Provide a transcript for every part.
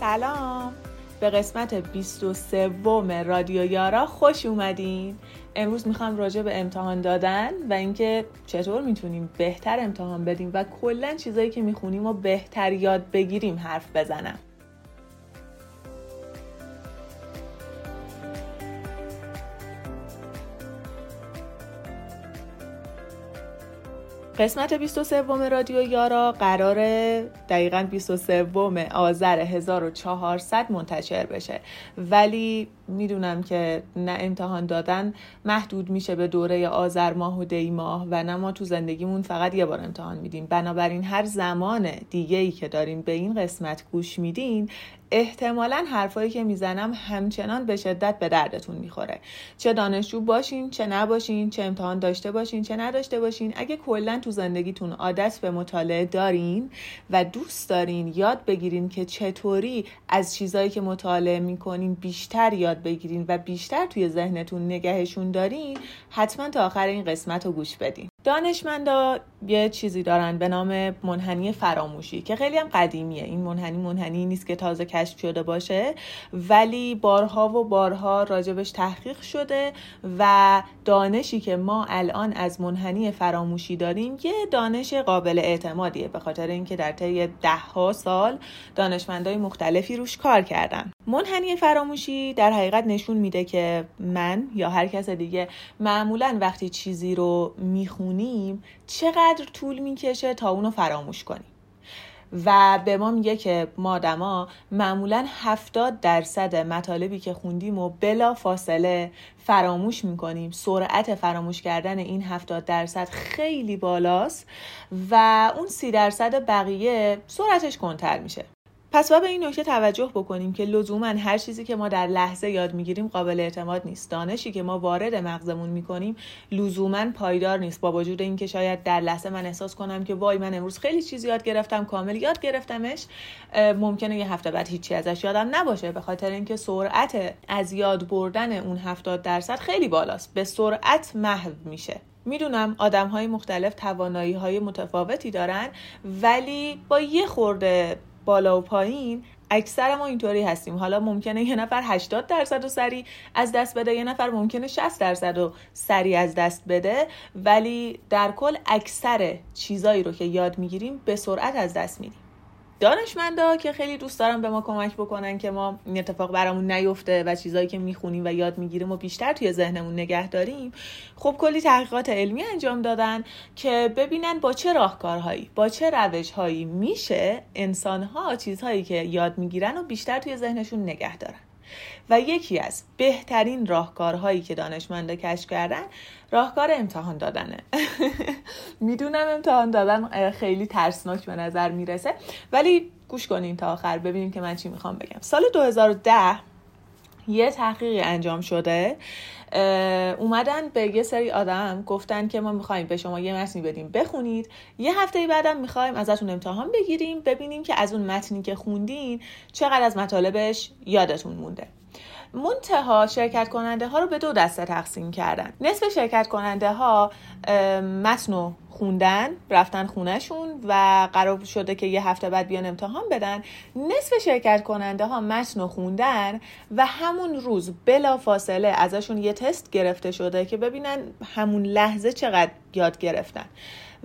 سلام. به قسمت 23 رادیو یارا خوش اومدین. امروز می‌خوام راجع به امتحان دادن و اینکه چطور می‌تونیم بهتر امتحان بدیم و کلا چیزایی که می‌خونیم و بهتر یاد بگیریم حرف بزنم. قسمت 23 رادیو یارا قرار دقیقا 23 آذر 1400 منتشر بشه. ولی می‌دونم که نه امتحان دادن محدود میشه به دوره آذر ماه و دی ماه و نه ما تو زندگیمون فقط یه بار امتحان میدیم. بنابراین هر زمان دیگه ای که داریم به این قسمت گوش میدین احتمالا حرفایی که می‌زنم همچنان به شدت به دردتون می‌خوره. چه دانشجو باشین چه نباشین چه امتحان داشته باشین چه نداشته باشین اگه کلا تو زندگیتون عادت به مطالعه دارین و دوست دارین یاد بگیرین که چطوری از چیزایی که مطالعه می‌کنین بیشتر یاد بگیرین و بیشتر توی ذهنتون نگهشون دارین حتما تا آخر این قسمت رو گوش بدین. دانشمندا یه چیزی دارن به نام منحنی فراموشی که خیلی هم قدیمیه. این منحنی منحنی نیست که تازه کشف شده باشه ولی بارها و بارها راجبش تحقیق شده و دانشی که ما الان از منحنی فراموشی داریم یه دانش قابل اعتمادیه به خاطر اینکه در طی ده سال دانشمندای مختلفی روش کار کردن. منحنی فراموشی در حقیقت نشون میده که من یا هر کس دیگه معمولا وقتی چیزی رو می‌خونیم چقدر طول می‌کشه تا اونو فراموش کنیم و به ما میگه که ما آدما معمولا 70 درصد مطالبی که خوندیم و بلا فاصله فراموش می‌کنیم. سرعت فراموش کردن این 70 درصد خیلی بالاست و اون سی درصد بقیه سرعتش کنتر میشه. پس با به این نکته توجه بکنیم که لزوما هر چیزی که ما در لحظه یاد می‌گیریم قابل اعتماد نیست. دانشی که ما وارد مغزمون می‌کنیم لزوما پایدار نیست. با وجود اینکه شاید در لحظه من احساس کنم که وای من امروز خیلی چیزی یاد گرفتم کامل یاد گرفتمش ممکنه یه هفته بعد هیچی ازش یادم نباشه. به خاطر اینکه سرعت از یاد بردن اون 70 درصد خیلی بالاست. به سرعت محو میشه. می‌دونم آدم های مختلف توانایی های متفاوتی دارن ولی با یه خورده بالا و پایین اکثر ما اینطوری هستیم. حالا ممکنه یه نفر 80 درصد و سری از دست بده یه نفر ممکنه 60 درصد و سری از دست بده. ولی در کل اکثر چیزایی رو که یاد می‌گیریم به سرعت از دست میدیم. دانشمندا که خیلی دوست دارم به ما کمک بکنن که ما این اتفاق برامون نیفته و چیزایی که می‌خونیم و یاد می‌گیریم و بیشتر توی ذهنمون نگه داریم خب کلی تحقیقات علمی انجام دادن که ببینن با چه راهکارهایی با چه روشهایی میشه انسانها چیزهایی که یاد می‌گیرن و بیشتر توی ذهنشون نگه دارن. و یکی از بهترین راهکارهایی که دانشمندا کشف کردن راهکار امتحان دادنه. می‌دونم امتحان دادن خیلی ترسناک به نظر می‌رسه. ولی گوش کنین تا آخر ببینیم که من چی می‌خوام بگم. سال 2010 یه تحقیقی انجام شده اومدن به یه سری آدم گفتن که ما می‌خوایم به شما یه متنی بدیم بخونید. یه هفته بعدم می‌خوایم ازتون امتحان بگیریم ببینیم که از اون متنی که خوندین چقدر از مطالبش یادتون مونده. منتها شرکت کننده ها رو به دو دسته تقسیم کردن. نصف شرکت کننده ها متن خوندن رفتن خونهشون و قرار شده که یه هفته بعد بیان امتحان بدن نصف شرکت کننده ها متن خوندن و همون روز بلا فاصله ازشون یه تست گرفته شده که ببینن همون لحظه چقدر یاد گرفتن.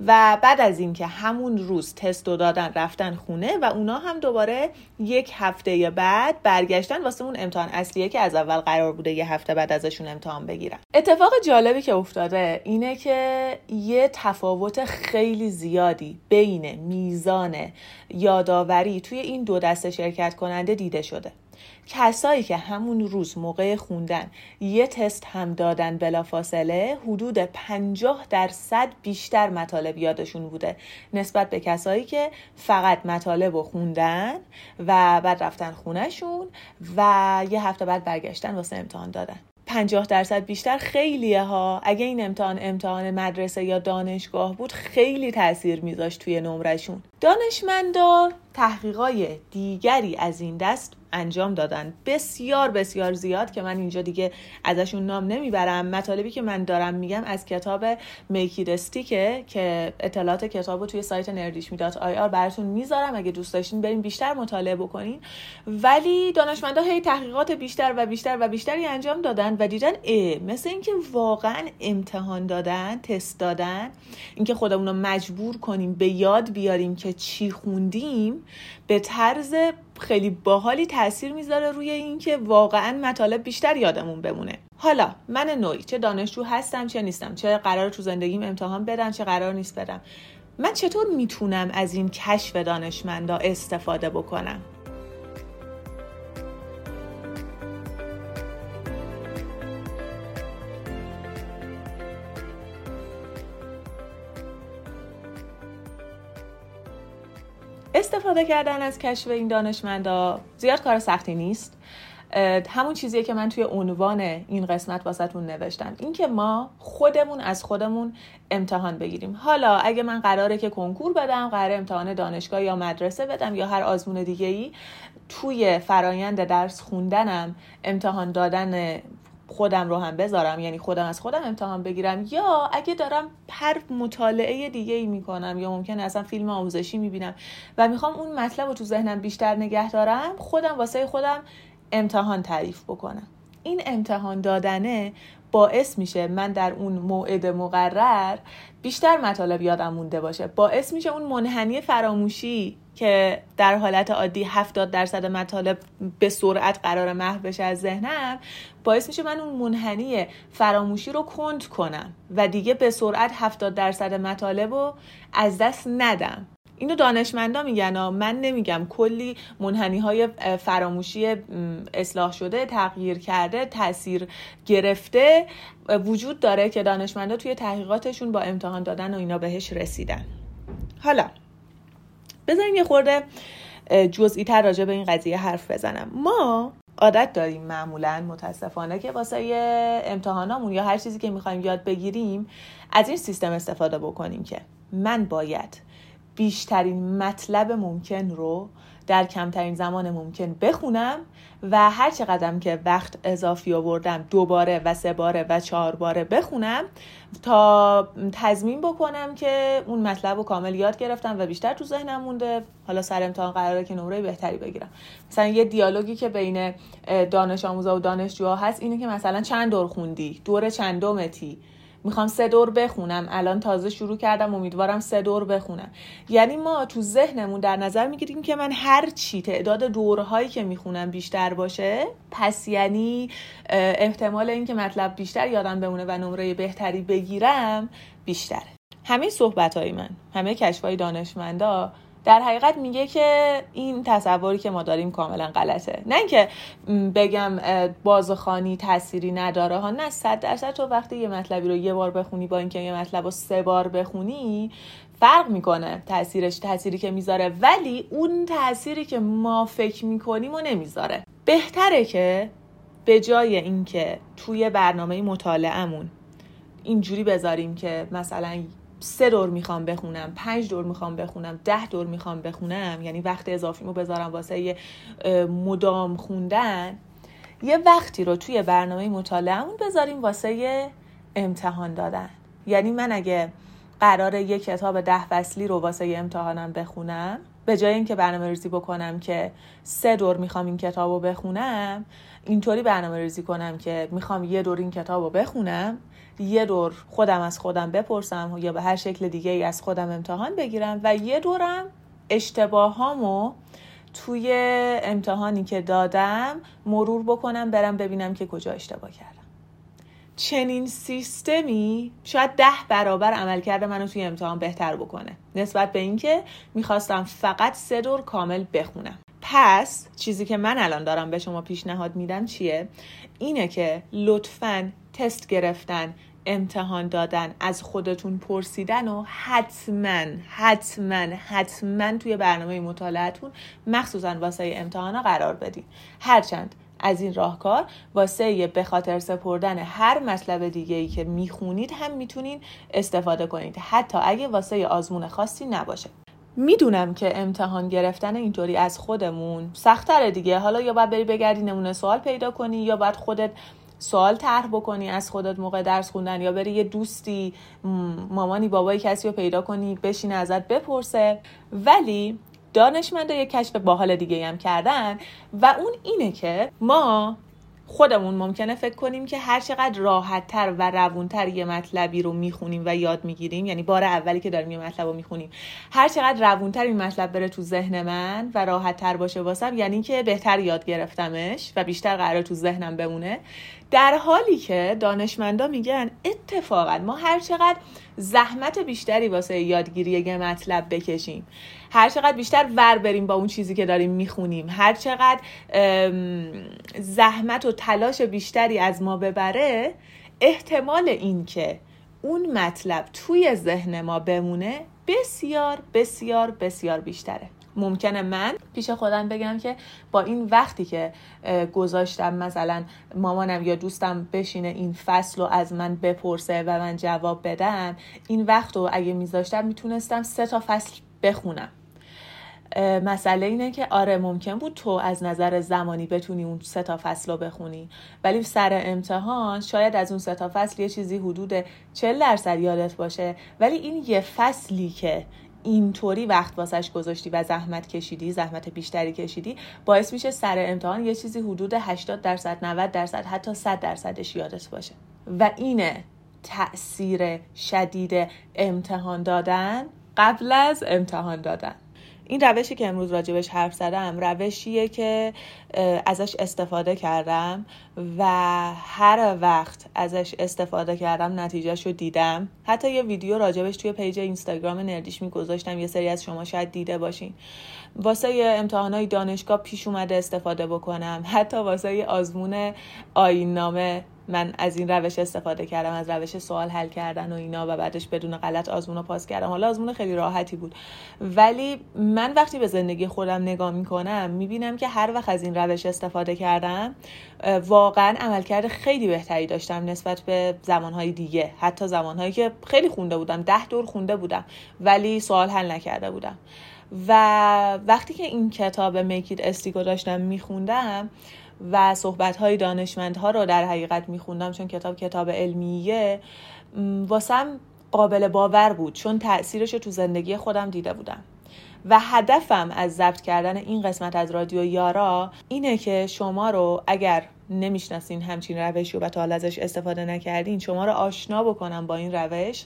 و بعد از اینکه همون روز تست و دادن رفتن خونه و اونا هم دوباره یک هفته بعد برگشتن واسه اون امتحان اصلیه که از اول قرار بوده یه هفته بعد ازشون امتحان بگیرن. اتفاق جالبی که افتاده اینه که یه تفاوت خیلی زیادی بین میزان یادآوری توی این دو دسته شرکت کننده دیده شده. کسایی که همون روز موقع خوندن یه تست هم دادن بلافاصله حدود 50 درصد بیشتر مطالب یادشون بوده. نسبت به کسایی که فقط مطالب رو خوندن و بعد رفتن خونهشون و یه هفته بعد برگشتن واسه امتحان دادن. 50 درصد بیشتر خیلیه ها. اگه این امتحان امتحان مدرسه یا دانشگاه بود خیلی تاثیر میذاشت توی نمرشون دانشمندا تحقیقای دیگری از این دست انجام دادن. بسیار بسیار زیاد که من اینجا دیگه ازشون نام نمی‌برم. مطالبی که من دارم میگم از کتاب میکیدستیکه که اطلاعات کتاب رو توی سایت نردیش می‌داد آی آر براتون می‌ذارم. اگه دوست داشتین بریم بیشتر مطالعه بکنین. ولی دانشمندا هی تحقیقات بیشتر و بیشتر و بیشتری انجام دادن و دیدن اه مثل اینکه واقعا امتحان دادن تست دادن اینکه خودمون رو مجبور کنیم به یاد بیاریم که چی خوندیم به طرز خیلی باحالی تاثیر می‌ذاره روی اینکه واقعا مطالب بیشتر یادمون بمونه. حالا من نوعی چه دانشجو هستم چه نیستم چه قرار تو زندگیم امتحان بدم چه قرار نیست بدم. من چطور می‌تونم از این کشف دانشمندا استفاده بکنم؟ استفاده کردن از کشف این دانشمندا زیاد کار سختی نیست. همون چیزیه که من توی عنوان این قسمت واسهتون نوشتم. اینکه ما خودمون از خودمون امتحان بگیریم. حالا اگه من قراره که کنکور بدم قرار امتحان دانشگاه یا مدرسه بدم یا هر آزمون دیگه ای توی فرایند درس خوندنم امتحان دادن خودم رو هم بذارم یعنی خودم از خودم امتحان بگیرم یا اگه دارم هر مطالعه دیگه ای می‌کنم یا ممکن اصلا فیلم آموزشی می‌بینم و می‌خوام اون مطلب رو تو ذهنم بیشتر نگه دارم خودم واسه خودم امتحان تعریف بکنم. این امتحان دادنه باعث میشه من در اون موعد مقرر بیشتر مطالب یادم مونده باشه. باعث میشه اون منحنی فراموشی که در حالت عادی 70 درصد مطالب به سرعت قرار محو بشه از ذهنم باعث میشه من اون منحنی فراموشی رو کند کنم و دیگه به سرعت 70 درصد مطالب رو از دست ندم. اینو دانشمندا میگن من نمیگم. کلی منحنی های فراموشی اصلاح شده تغییر کرده تاثیر گرفته وجود داره که دانشمندا توی تحقیقاتشون با امتحان دادن و اینا بهش رسیدن. حالا بذاریم یه خورده جزئی تر راجع به این قضیه حرف بزنم. ما عادت داریم معمولا متاسفانه که واسه امتحانامون یا هر چیزی که می‌خوایم یاد بگیریم از این سیستم استفاده بکنیم که من باید بیشترین مطلب ممکن رو در کمترین زمان ممکن بخونم و هر چقدرم که وقت اضافی آوردم دوباره و سه باره و چهار باره بخونم تا تضمین بکنم که اون مطلب رو کامل یاد گرفتم و بیشتر تو ذهنم مونده. حالا سر امتحان قراره که نمره بهتری بگیرم. مثلا یه دیالوگی که بین دانش آموزا و دانشجوها هست اینه که مثلا چند دور خوندی؟ دور چندمتی؟ می‌خوام سه دور بخونم. الان تازه شروع کردم امیدوارم سه دور بخونم. یعنی ما تو ذهنمون در نظر می‌گیریم که من هر چی تعداد دورهایی که می‌خونم بیشتر باشه پس یعنی احتمال اینکه مطلب بیشتر یادم بمونه و نمره بهتری بگیرم بیشتره. همه صحبت های من همه کشف های دانشمندا در حقیقت میگه که این تصوری که ما داریم کاملا غلطه. نه اینکه بگم بازخانی تأثیری نداره ها. نه صد درصد تو وقتی یه مطلبی رو یه بار بخونی با اینکه یه مطلب رو سه بار بخونی فرق می‌کنه تاثیرش تاثیری که می‌ذاره. ولی اون تاثیری که ما فکر می‌کنیم و نمی‌ذاره. بهتره که به جای اینکه توی برنامه مطالعهمون اینجوری بذاریم که مثلا سه دور می‌خوام بخونم پنج دور می‌خوام بخونم ده دور می‌خوام بخونم. یعنی وقت اضافیمو بذارم واسه مدام خوندن. یه وقتی رو توی برنامه مطالعهمون بذاریم واسه امتحان دادن. یعنی من اگه قرار یه کتاب ده فصلی رو واسه امتحانم بخونم به جای اینکه برنامه ریزی بکنم که سه دور می‌خوام این کتاب رو بخونم اینطوری برنامه ریزی کنم که می‌خوام یه دور این کتاب رو بخونم یه دور خودم از خودم بپرسم یا به هر شکل دیگه ای از خودم امتحان بگیرم و یه دورم اشتباهامو توی امتحانی که دادم مرور بکنم برم ببینم که کجا اشتباه کردم. چنین سیستمی شاید ده برابر عملکرد منو توی امتحان بهتر بکنه. نسبت به اینکه می‌خواستم فقط سه دور کامل بخونم. پس چیزی که من الان دارم به شما پیشنهاد میدم چیه؟ اینه که لطفا تست گرفتن امتحان دادن از خودتون پرسیدن و حتما حتما حتما توی برنامه مطالعتون مخصوصا واسه امتحانا قرار بدین. هرچند از این راهکار واسه به خاطر سپردن هر مطلب دیگه ای که می‌خونید هم می‌تونین استفاده کنید. حتی اگه واسه آزمون خاصی نباشه. می‌دونم که امتحان گرفتن اینطوری از خودمون سختره دیگه. حالا یا باید بری بگردی نمونه سوال پیدا کنی یا باید خودت سوال طرح بکنی از خودت موقع درس خوندن یا بری یه دوستی مامانی بابایی کسی رو پیدا کنی بشین ازت بپرسه. ولی دانشمندا یه کشف باحال دیگه هم کردن و اون اینه که ما خودمون ممکنه فکر کنیم که هر چقدر راحتتر و روونتر یه مطلبی رو می‌خونیم و یاد می‌گیریم یعنی بار اولی که داریم یه مطلب رو می‌خونیم هر چقدر روونتر این مطلب بره تو ذهن من و راحتتر باشه واسم یعنی که بهتر یاد گرفتمش و بیشتر قرار تو ذهنم بمونه. در حالی که دانشمندا میگن اتفاقا ما هر چقدر زحمت بیشتری واسه یادگیری یه مطلب بکشیم هر چقدر بیشتر ور بریم با اون چیزی که داریم می‌خونیم هر چقدر زحمت و تلاش بیشتری از ما ببره احتمال این که اون مطلب توی ذهن ما بمونه بسیار بسیار بسیار بیشتره. ممکنه من پیش خودم بگم که با این وقتی که گذاشتم مثلا مامانم یا دوستم بشینه این فصل رو از من بپرسه و من جواب بدم این وقت رو اگه میذاشتم می‌تونستم سه تا فصل بخونم. مسئله اینه که آره ممکن بود تو از نظر زمانی بتونی اون سه تا فصل رو بخونی. ولی سر امتحان شاید از اون سه تا فصل یه چیزی حدود 40 درصد یادت باشه. ولی این یه فصلی که اینطوری وقت واسش گذاشتی و زحمت کشیدی زحمت بیشتری کشیدی باعث میشه سر امتحان یه چیزی حدود 80 درصد 90 درصد حتی 100 درصدش یادت باشه. و اینه تاثیر شدید امتحان دادن قبل از امتحان دادن. این روشی که امروز راجبش حرف زدم روشیه که ازش استفاده کردم و هر وقت ازش استفاده کردم نتیجهش رو دیدم. حتی یه ویدیو راجبش توی پیج اینستاگرام نردیش میگذاشتم. یه سری از شما شاید دیده باشین. واسه امتحانای دانشگاه پیش اومده استفاده بکنم. حتی واسه آزمون آین نامه من از این روش استفاده کردم از روش سوال حل کردن و اینا و بعدش بدون غلط آزمون رو پاس کردم. حالا آزمون خیلی راحتی بود. ولی من وقتی به زندگی خودم نگاه می‌کنم می‌بینم که هر وقت از این روش استفاده کردم واقعا عملکرد خیلی بهتری داشتم نسبت به زمانهای دیگه. حتی زمانهایی که خیلی خونده بودم ده دور خونده بودم ولی سوال حل نکرده بودم. و وقتی که این کتاب میکید استیکو داشتم میخوندم و صحبت های دانشمندها رو در حقیقت میخوندم چون کتاب کتاب علمیه واسم قابل باور بود چون تاثیرش رو تو زندگی خودم دیده بودم. و هدفم از ضبط کردن این قسمت از رادیو یارا اینه که شما رو اگر نمی‌شناسین همچین روشی و تا حالا ازش استفاده نکردین شما رو آشنا بکنم با این روش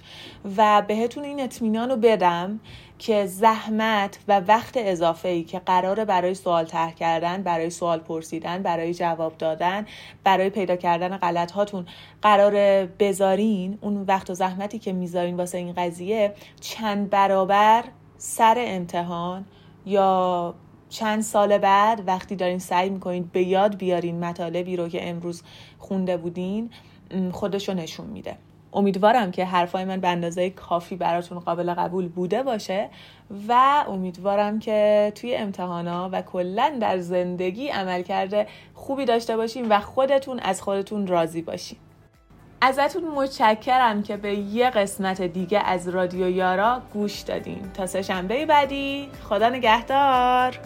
و بهتون این اطمینان رو بدم که زحمت و وقت اضافه ای که قراره برای سوال طرح کردن برای سوال پرسیدن برای جواب دادن برای پیدا کردن غلط هاتون قرار بذارین اون وقت و زحمتی که می‌ذارین واسه این قضیه چند برابر سر امتحان یا چند سال بعد وقتی دارین سعی می‌کنین به یاد بیارین مطالبی رو که امروز خونده بودین خودشو نشون میده. امیدوارم که حرفای من به اندازه کافی براتون قابل قبول بوده باشه و امیدوارم که توی امتحانا و کلا در زندگی عمل کرده خوبی داشته باشین و خودتون از خودتون راضی باشین. ازتون متشکرم که به یه قسمت دیگه از رادیو یارا گوش دادین. تا سه شنبه بعدی خدا نگهدار.